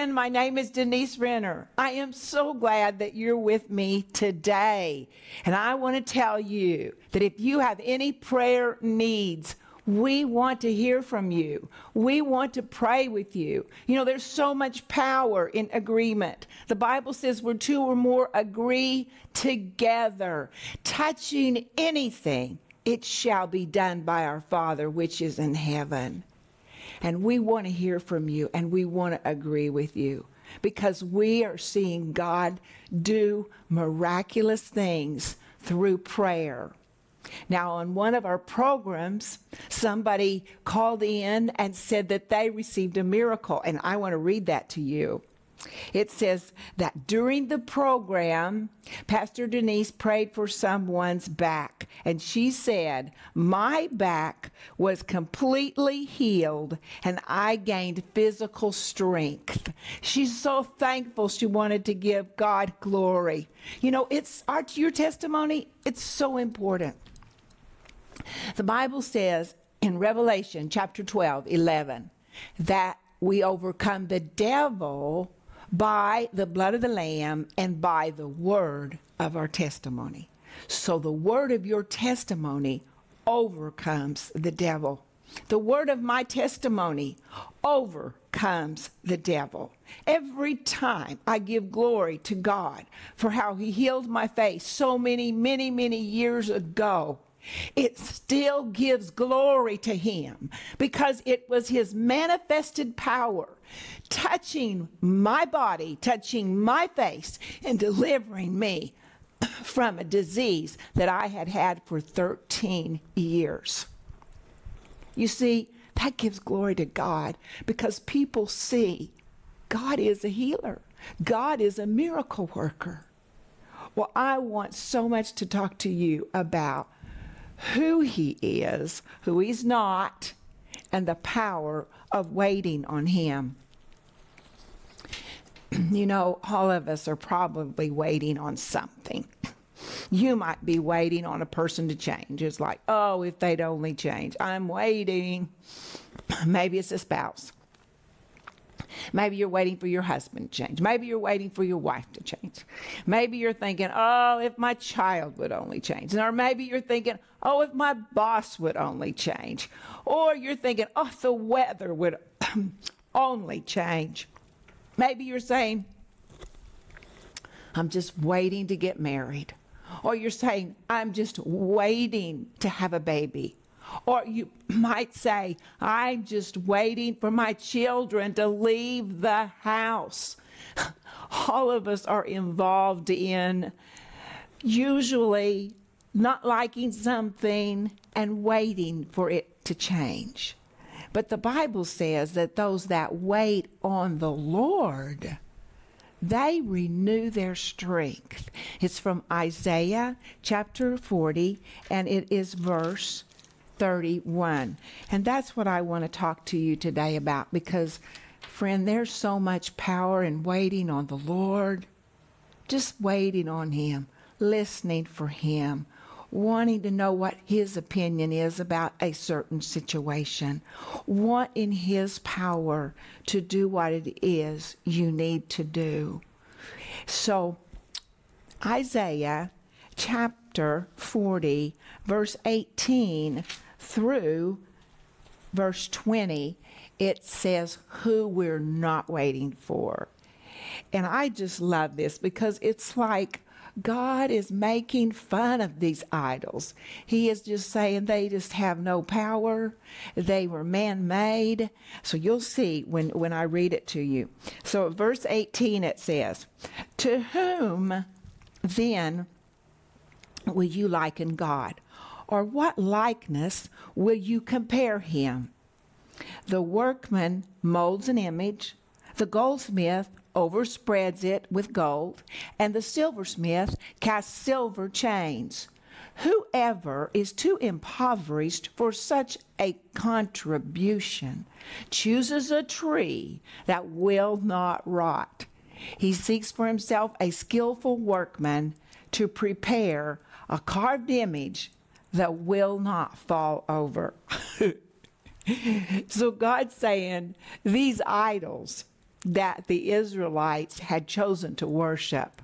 friend. My name is Denise Renner. I am so glad that you're with me today. And I want to tell you that if you have any prayer needs, we want to hear from you. We want to pray with you. You know, there's so much power in agreement. The Bible says where two or more agree together, touching anything, it shall be done by our Father which is in heaven. And we want to hear from you and we want to agree with you because we are seeing God do miraculous things through prayer. Now, on one of our programs, somebody called in and said that they received a miracle, and I want to read that to you. It says that during the program, Pastor Denise prayed for someone's back, and she said, My back was completely healed, and I gained physical strength. She's so thankful she wanted to give God glory. You know, it's our, your testimony, it's so important. The Bible says in Revelation chapter 12, 11, that we overcome the devil by the blood of the Lamb and by the word of our testimony. So the word of your testimony overcomes the devil. The word of my testimony overcomes the devil. Every time I give glory to God for how he healed my face so many, many, many years ago, it still gives glory to him because it was his manifested power touching my body, touching my face, and delivering me from a disease that I had had for 13 years. You see, that gives glory to God because people see God is a healer, God is a miracle worker. Well, I want so much to talk to you about who He is, who He's not, and the power of waiting on Him. you know, all of us are probably waiting on something. You might be waiting on a person to change. It's like, oh, if they'd only change. I'm waiting. Maybe it's a spouse. Maybe you're waiting for your husband to change. Maybe you're waiting for your wife to change. Maybe you're thinking, oh, if my child would only change. Or maybe you're thinking, oh, if my boss would only change. Or you're thinking, oh, if the weather would only change. Maybe you're saying, I'm just waiting to get married. Or you're saying, I'm just waiting to have a baby. Or you might say, I'm just waiting for my children to leave the house. All of us are involved in usually not liking something and waiting for it to change. But the Bible says that those that wait on the Lord, they renew their strength. It's from Isaiah chapter 40, and it is verse 31. And that's what I want to talk to you today about because, friend, there's so much power in waiting on the Lord, just waiting on Him, listening for Him, wanting to know what His opinion is about a certain situation, wanting His power to do what it is you need to do. So, Isaiah chapter 40, verse 18 through verse 20, it says who we're not waiting for. And I just love this because it's like God is making fun of these idols. He is just saying they just have no power. They were man made. So you'll see when, when I read it to you. So, verse 18 it says, To whom then will you liken God? Or what likeness will you compare him? The workman molds an image, the goldsmith overspreads it with gold, and the silversmith casts silver chains. Whoever is too impoverished for such a contribution chooses a tree that will not rot. He seeks for himself a skillful workman to prepare a carved image that will not fall over. so God's saying these idols, that the Israelites had chosen to worship.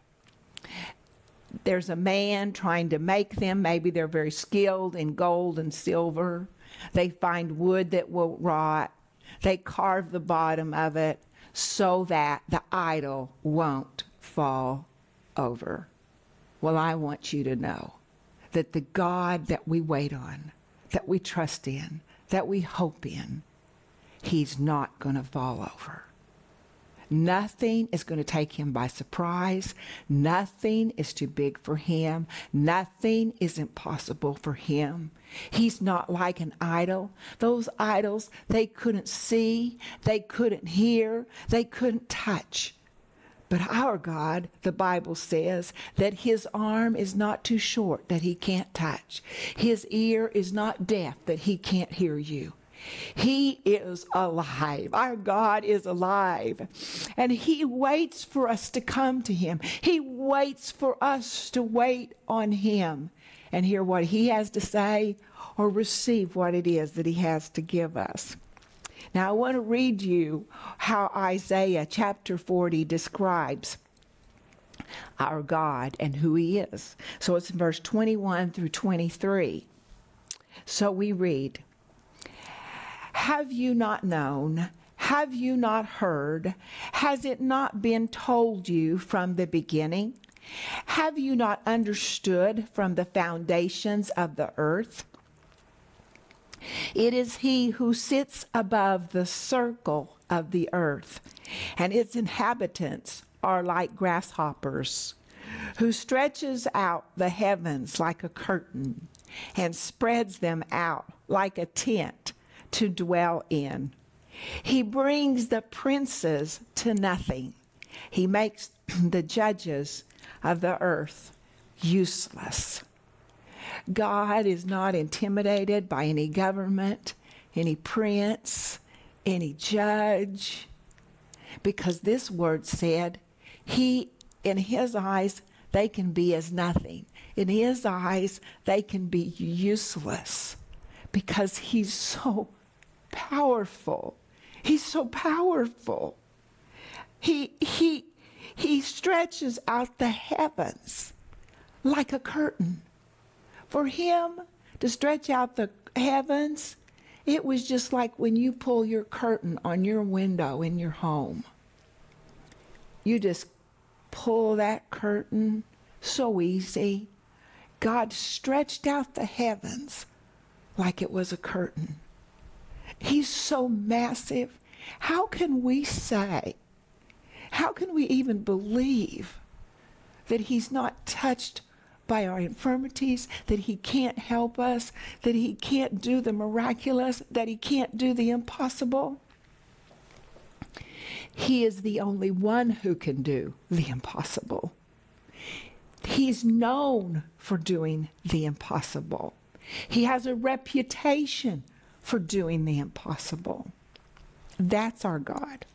There's a man trying to make them. Maybe they're very skilled in gold and silver. They find wood that will rot. They carve the bottom of it so that the idol won't fall over. Well, I want you to know that the God that we wait on, that we trust in, that we hope in, He's not going to fall over. Nothing is going to take him by surprise. Nothing is too big for him. Nothing is impossible for him. He's not like an idol. Those idols, they couldn't see, they couldn't hear, they couldn't touch. But our God, the Bible says, that his arm is not too short that he can't touch. His ear is not deaf that he can't hear you. He is alive. Our God is alive. And He waits for us to come to Him. He waits for us to wait on Him and hear what He has to say or receive what it is that He has to give us. Now, I want to read you how Isaiah chapter 40 describes our God and who He is. So it's in verse 21 through 23. So we read, have you not known? Have you not heard? Has it not been told you from the beginning? Have you not understood from the foundations of the earth? It is he who sits above the circle of the earth, and its inhabitants are like grasshoppers, who stretches out the heavens like a curtain and spreads them out like a tent to dwell in. He brings the princes to nothing. He makes the judges of the earth useless. God is not intimidated by any government, any prince, any judge, because this word said, He, in His eyes, they can be as nothing. In His eyes, they can be useless because He's so powerful. He's so powerful. He, he, he stretches out the heavens like a curtain. For him to stretch out the heavens, it was just like when you pull your curtain on your window in your home. You just pull that curtain so easy. God stretched out the heavens like it was a curtain. He's so massive. How can we say, how can we even believe that He's not touched by our infirmities, that He can't help us, that He can't do the miraculous, that He can't do the impossible? He is the only one who can do the impossible. He's known for doing the impossible. He has a reputation for doing the impossible. That's our God.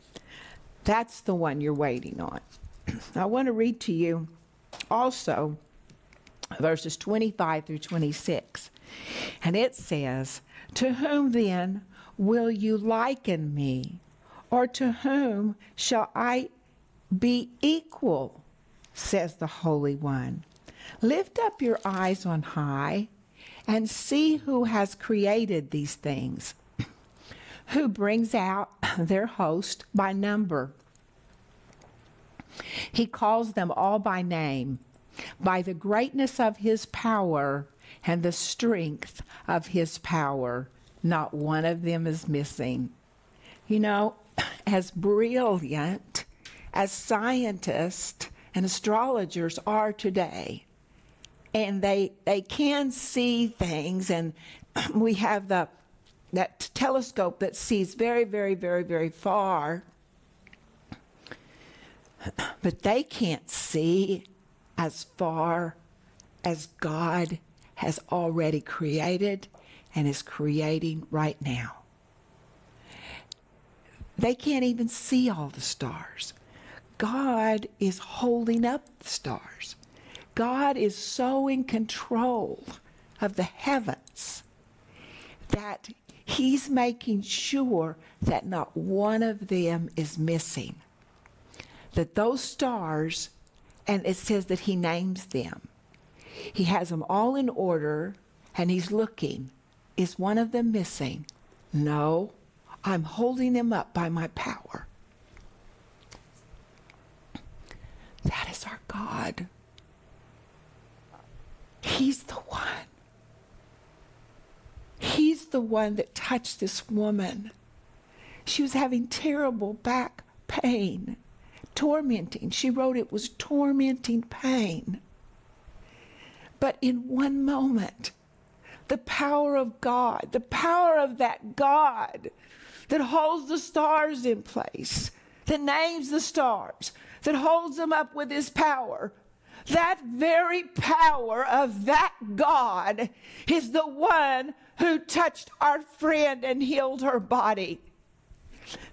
That's the one you're waiting on. I want to read to you also verses 25 through 26. And it says, To whom then will you liken me? Or to whom shall I be equal? says the Holy One. Lift up your eyes on high and see who has created these things, who brings out their host by number. He calls them all by name, by the greatness of his power and the strength of his power. Not one of them is missing. You know, as brilliant as scientists and astrologers are today, and they they can see things and we have the that telescope that sees very very very very far but they can't see as far as God has already created and is creating right now. They can't even see all the stars. God is holding up the stars. God is so in control of the heavens that He's making sure that not one of them is missing. that those stars, and it says that he names them. He has them all in order and he's looking. Is one of them missing? No, I'm holding them up by my power. That is our God. He's the one. He's the one that touched this woman. She was having terrible back pain, tormenting. She wrote it was tormenting pain. But in one moment, the power of God, the power of that God that holds the stars in place, that names the stars, that holds them up with his power. That very power of that God is the one who touched our friend and healed her body.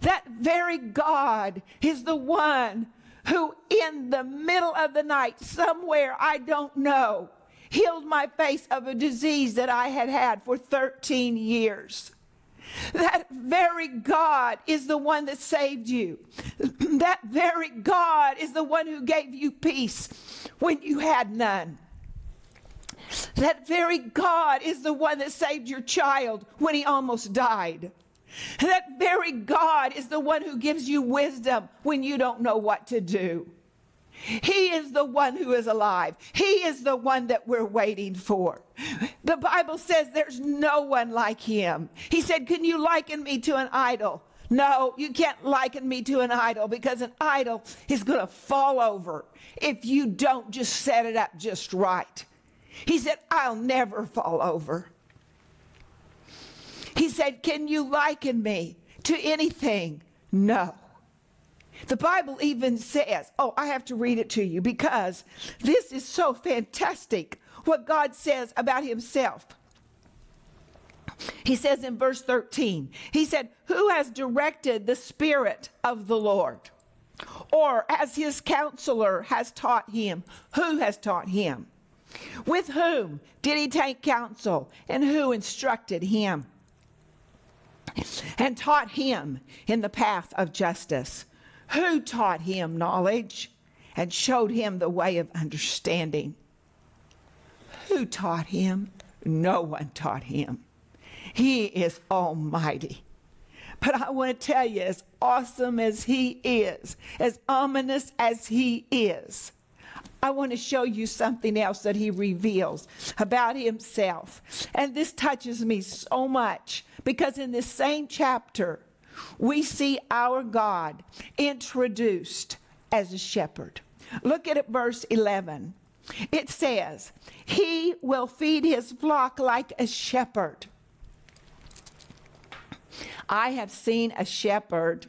That very God is the one who, in the middle of the night, somewhere I don't know, healed my face of a disease that I had had for 13 years. That very God is the one that saved you. That very God is the one who gave you peace when you had none. That very God is the one that saved your child when he almost died. That very God is the one who gives you wisdom when you don't know what to do. He is the one who is alive. He is the one that we're waiting for. The Bible says there's no one like him. He said, Can you liken me to an idol? No, you can't liken me to an idol because an idol is going to fall over if you don't just set it up just right. He said, I'll never fall over. He said, Can you liken me to anything? No. The Bible even says, oh, I have to read it to you because this is so fantastic what God says about himself. He says in verse 13, He said, Who has directed the Spirit of the Lord? Or as his counselor has taught him, who has taught him? With whom did he take counsel, and who instructed him? And taught him in the path of justice. Who taught him knowledge and showed him the way of understanding? Who taught him? No one taught him. He is almighty. But I want to tell you, as awesome as he is, as ominous as he is, I want to show you something else that he reveals about himself. And this touches me so much because in this same chapter, we see our God introduced as a shepherd. Look at verse 11. It says, He will feed his flock like a shepherd. I have seen a shepherd,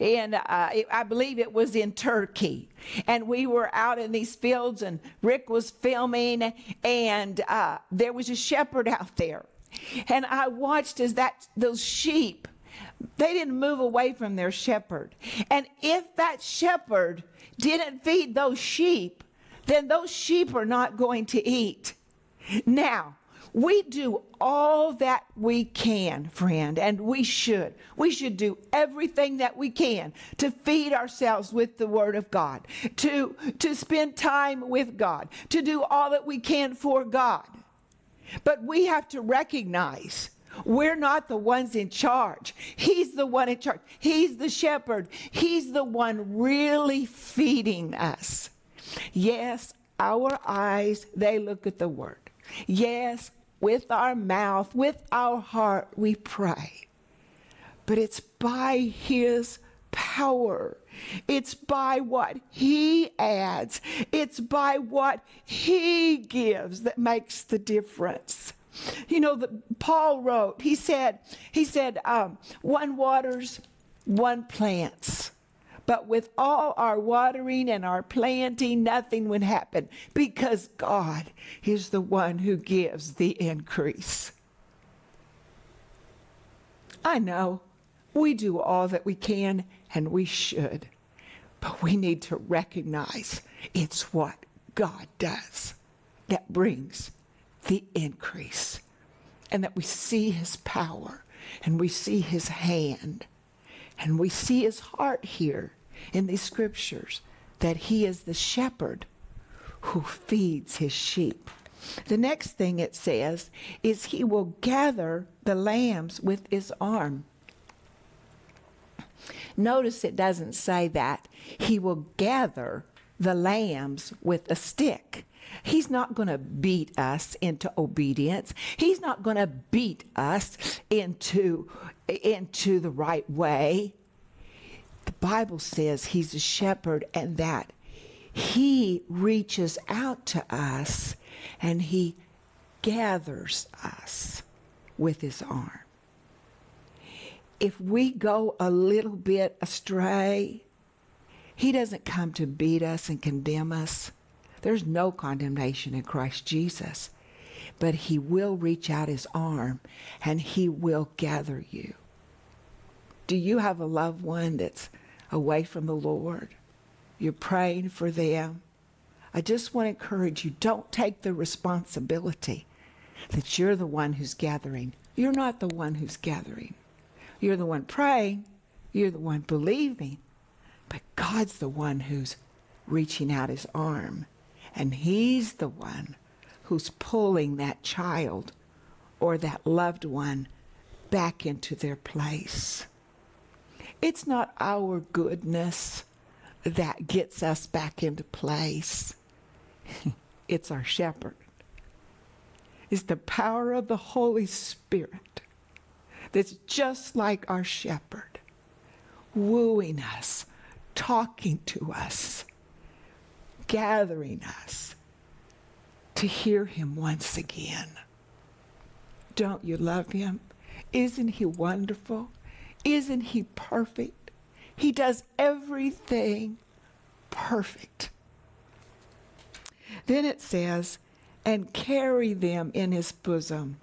and uh, I believe it was in Turkey. And we were out in these fields, and Rick was filming, and uh, there was a shepherd out there. And I watched as that those sheep they didn't move away from their shepherd. And if that shepherd didn't feed those sheep, then those sheep are not going to eat. Now, we do all that we can, friend, and we should. We should do everything that we can to feed ourselves with the Word of God, to, to spend time with God, to do all that we can for God. But we have to recognize we're not the ones in charge. He's the one in charge. He's the shepherd. He's the one really feeding us. Yes, our eyes, they look at the word. Yes, with our mouth, with our heart, we pray. But it's by his power. It's by what he adds. It's by what he gives that makes the difference. You know, the, Paul wrote, he said, he said, um, one waters, one plants. But with all our watering and our planting, nothing would happen because God is the one who gives the increase. I know we do all that we can and we should, but we need to recognize it's what God does that brings the increase and that we see his power and we see his hand and we see his heart here in these scriptures that he is the shepherd who feeds his sheep. The next thing it says is he will gather the lambs with his arm. Notice it doesn't say that he will gather the lambs with a stick. He's not going to beat us into obedience. He's not going to beat us into, into the right way. The Bible says he's a shepherd and that he reaches out to us and he gathers us with his arm. If we go a little bit astray, he doesn't come to beat us and condemn us. There's no condemnation in Christ Jesus. But he will reach out his arm and he will gather you. Do you have a loved one that's away from the Lord? You're praying for them. I just want to encourage you don't take the responsibility that you're the one who's gathering. You're not the one who's gathering. You're the one praying, you're the one believing, but God's the one who's reaching out his arm, and He's the one who's pulling that child or that loved one back into their place. It's not our goodness that gets us back into place. it's our shepherd. It's the power of the Holy Spirit that's just like our shepherd, wooing us, talking to us, gathering us to hear him once again. Don't you love him? Isn't he wonderful? Isn't he perfect? He does everything perfect. Then it says, and carry them in his bosom.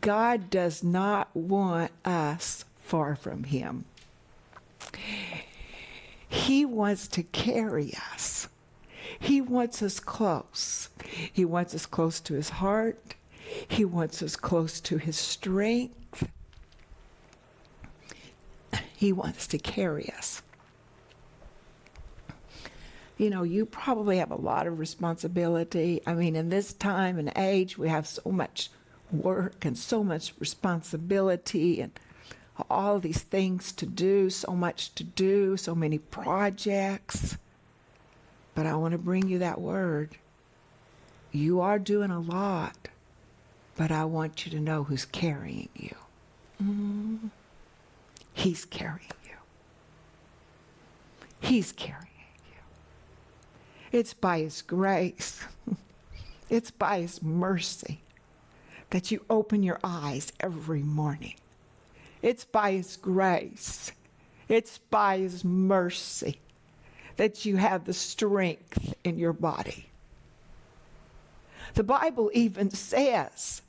God does not want us far from him. He wants to carry us. He wants us close. He wants us close to his heart. He wants us close to his strength. He wants to carry us. You know, you probably have a lot of responsibility. I mean, in this time and age, we have so much work and so much responsibility and all these things to do, so much to do, so many projects. But I want to bring you that word. You are doing a lot, but I want you to know who's carrying you. Mm. He's carrying you. He's carrying you. It's by His grace, it's by His mercy that you open your eyes every morning. It's by His grace, it's by His mercy that you have the strength in your body. The Bible even says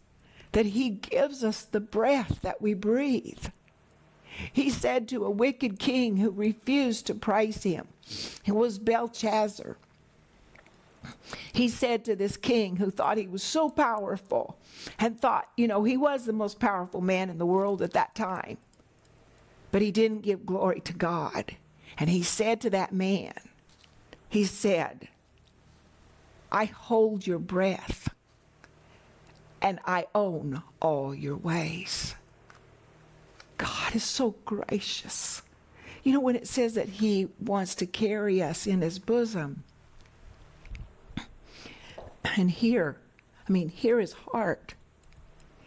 that He gives us the breath that we breathe. He said to a wicked king who refused to praise Him, it was Belshazzar. He said to this king who thought he was so powerful and thought, you know, he was the most powerful man in the world at that time. But he didn't give glory to God. And he said to that man, he said, I hold your breath and I own all your ways. God is so gracious. You know, when it says that he wants to carry us in his bosom, and here, I mean, hear his heart.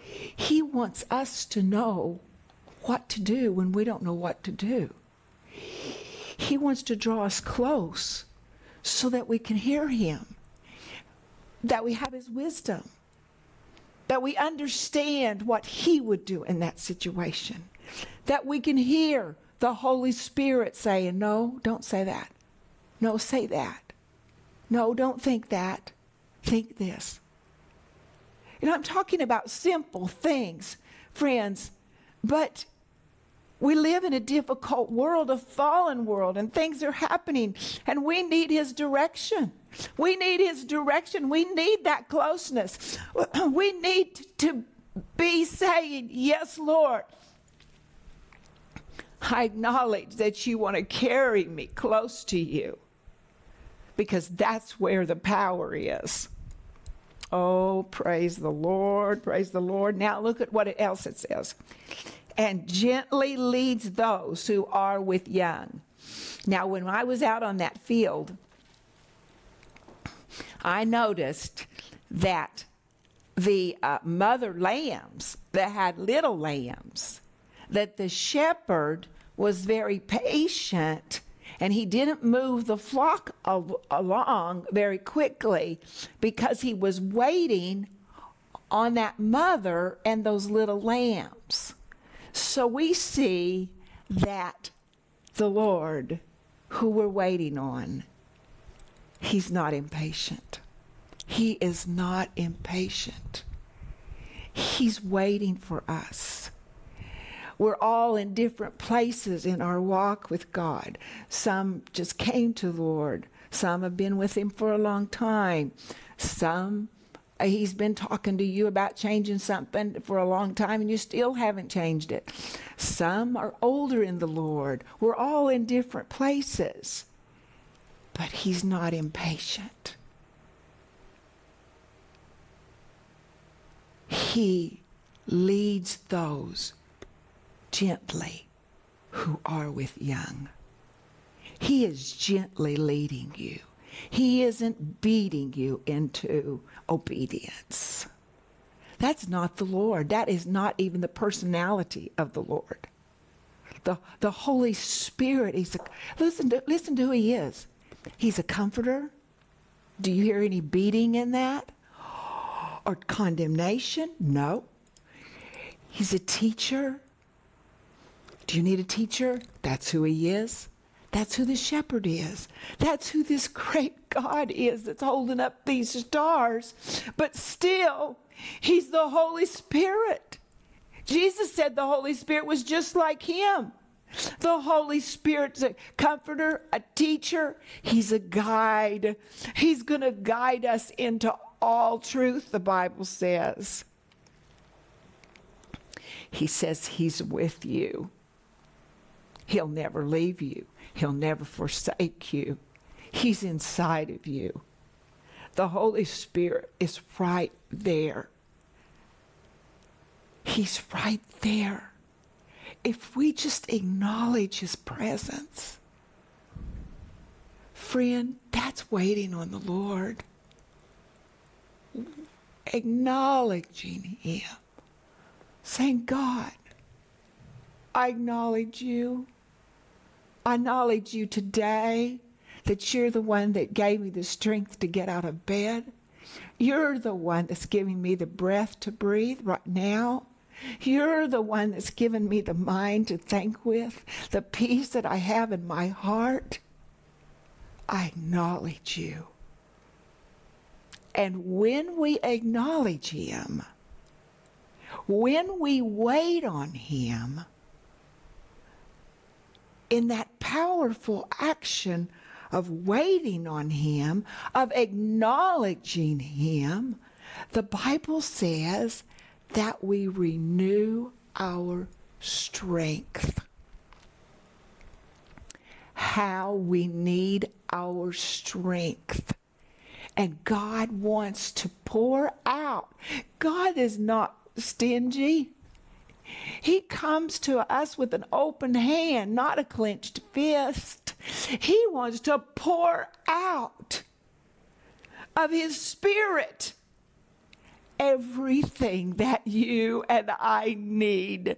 He wants us to know what to do when we don't know what to do. He wants to draw us close so that we can hear him, that we have his wisdom, that we understand what he would do in that situation, that we can hear the Holy Spirit saying, No, don't say that. No, say that. No, don't think that. Think this. You know, I'm talking about simple things, friends, but we live in a difficult world, a fallen world, and things are happening, and we need His direction. We need His direction. We need that closeness. We need to be saying, Yes, Lord. I acknowledge that you want to carry me close to you because that's where the power is. Oh, praise the Lord, praise the Lord. Now look at what else it says. And gently leads those who are with young. Now, when I was out on that field, I noticed that the uh, mother lambs that had little lambs, that the shepherd was very patient and he didn't move the flock al- along very quickly because he was waiting on that mother and those little lambs. So we see that the Lord, who we're waiting on, he's not impatient. He is not impatient. He's waiting for us. We're all in different places in our walk with God. Some just came to the Lord. Some have been with Him for a long time. Some Uh, he's been talking to you about changing something for a long time and you still haven't changed it. Some are older in the Lord. We're all in different places. But He's not impatient. He leads those gently who are with young. He is gently leading you. He isn't beating you into obedience. That's not the Lord. That is not even the personality of the Lord. The, the Holy Spirit, he's a, listen, to, listen to who he is. He's a comforter. Do you hear any beating in that? Or condemnation? No. He's a teacher. Do you need a teacher? That's who he is. That's who the shepherd is. That's who this great God is that's holding up these stars. But still, he's the Holy Spirit. Jesus said the Holy Spirit was just like him. The Holy Spirit's a comforter, a teacher. He's a guide. He's going to guide us into all truth, the Bible says. He says he's with you. He'll never leave you, He'll never forsake you. He's inside of you. The Holy Spirit is right there. He's right there. If we just acknowledge His presence, friend, that's waiting on the Lord. Acknowledging Him, saying, God, I acknowledge you. I acknowledge you today that you're the one that gave me the strength to get out of bed. You're the one that's giving me the breath to breathe right now. You're the one that's given me the mind to think with, the peace that I have in my heart. I acknowledge you. And when we acknowledge Him, when we wait on Him, in that powerful action of waiting on Him, of acknowledging Him, the Bible says that we renew our strength. How we need our strength. And God wants to pour out. God is not stingy. He comes to us with an open hand, not a clenched fist. He wants to pour out of His Spirit everything that you and I need.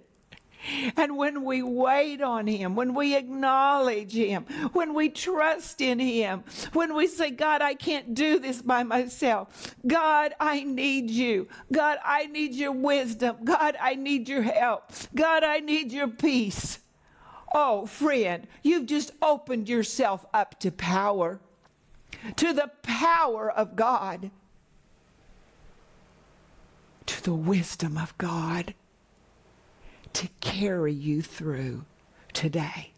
And when we wait on Him, when we acknowledge Him, when we trust in Him, when we say, God, I can't do this by myself. God, I need you. God, I need your wisdom. God, I need your help. God, I need your peace. Oh, friend, you've just opened yourself up to power, to the power of God, to the wisdom of God to carry you through today.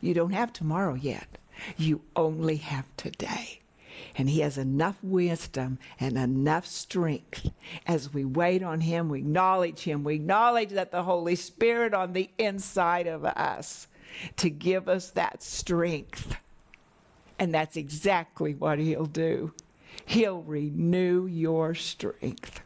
You don't have tomorrow yet. You only have today. And He has enough wisdom and enough strength. As we wait on Him, we acknowledge Him. We acknowledge that the Holy Spirit on the inside of us to give us that strength. And that's exactly what He'll do. He'll renew your strength.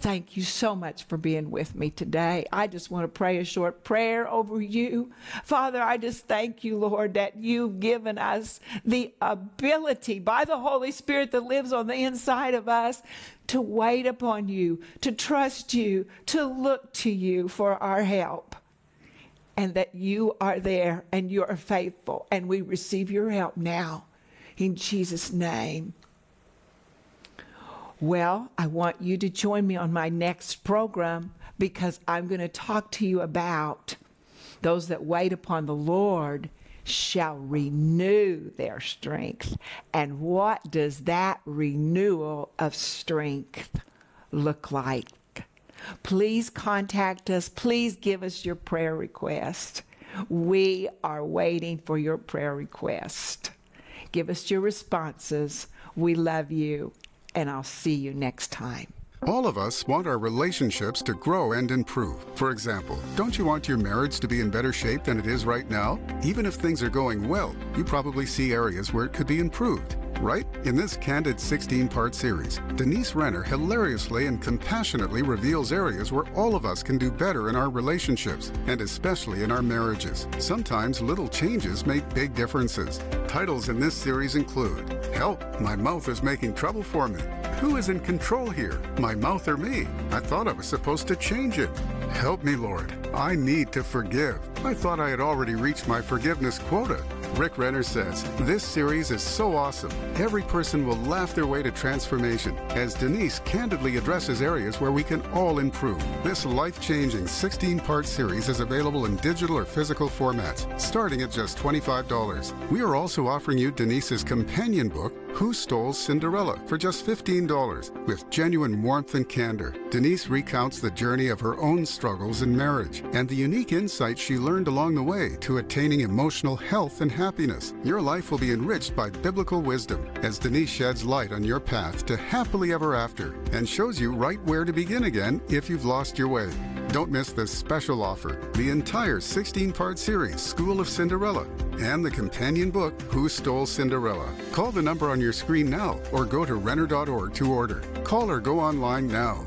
Thank you so much for being with me today. I just want to pray a short prayer over you. Father, I just thank you, Lord, that you've given us the ability by the Holy Spirit that lives on the inside of us to wait upon you, to trust you, to look to you for our help. And that you are there and you are faithful, and we receive your help now. In Jesus' name. Well, I want you to join me on my next program because I'm going to talk to you about those that wait upon the Lord shall renew their strength. And what does that renewal of strength look like? Please contact us. Please give us your prayer request. We are waiting for your prayer request. Give us your responses. We love you and I'll see you next time. All of us want our relationships to grow and improve. For example, don't you want your marriage to be in better shape than it is right now? Even if things are going well, you probably see areas where it could be improved right? In this candid 16 part series, Denise Renner hilariously and compassionately reveals areas where all of us can do better in our relationships, and especially in our marriages. Sometimes little changes make big differences. Titles in this series include Help, My Mouth is Making Trouble for Me. Who is in control here, my mouth or me? I thought I was supposed to change it. Help me, Lord. I need to forgive. I thought I had already reached my forgiveness quota. Rick Renner says, This series is so awesome. Every person will laugh their way to transformation as Denise candidly addresses areas where we can all improve. This life changing 16 part series is available in digital or physical formats, starting at just $25. We are also offering you Denise's companion book, who Stole Cinderella for just $15 with genuine warmth and candor. Denise recounts the journey of her own struggles in marriage and the unique insights she learned along the way to attaining emotional health and happiness. Your life will be enriched by biblical wisdom as Denise sheds light on your path to happily ever after and shows you right where to begin again if you've lost your way. Don't miss this special offer the entire 16 part series, Who Stole Cinderella, and the companion book, Who Stole Cinderella. Call the number on your screen now or go to Renner.org to order. Call or go online now.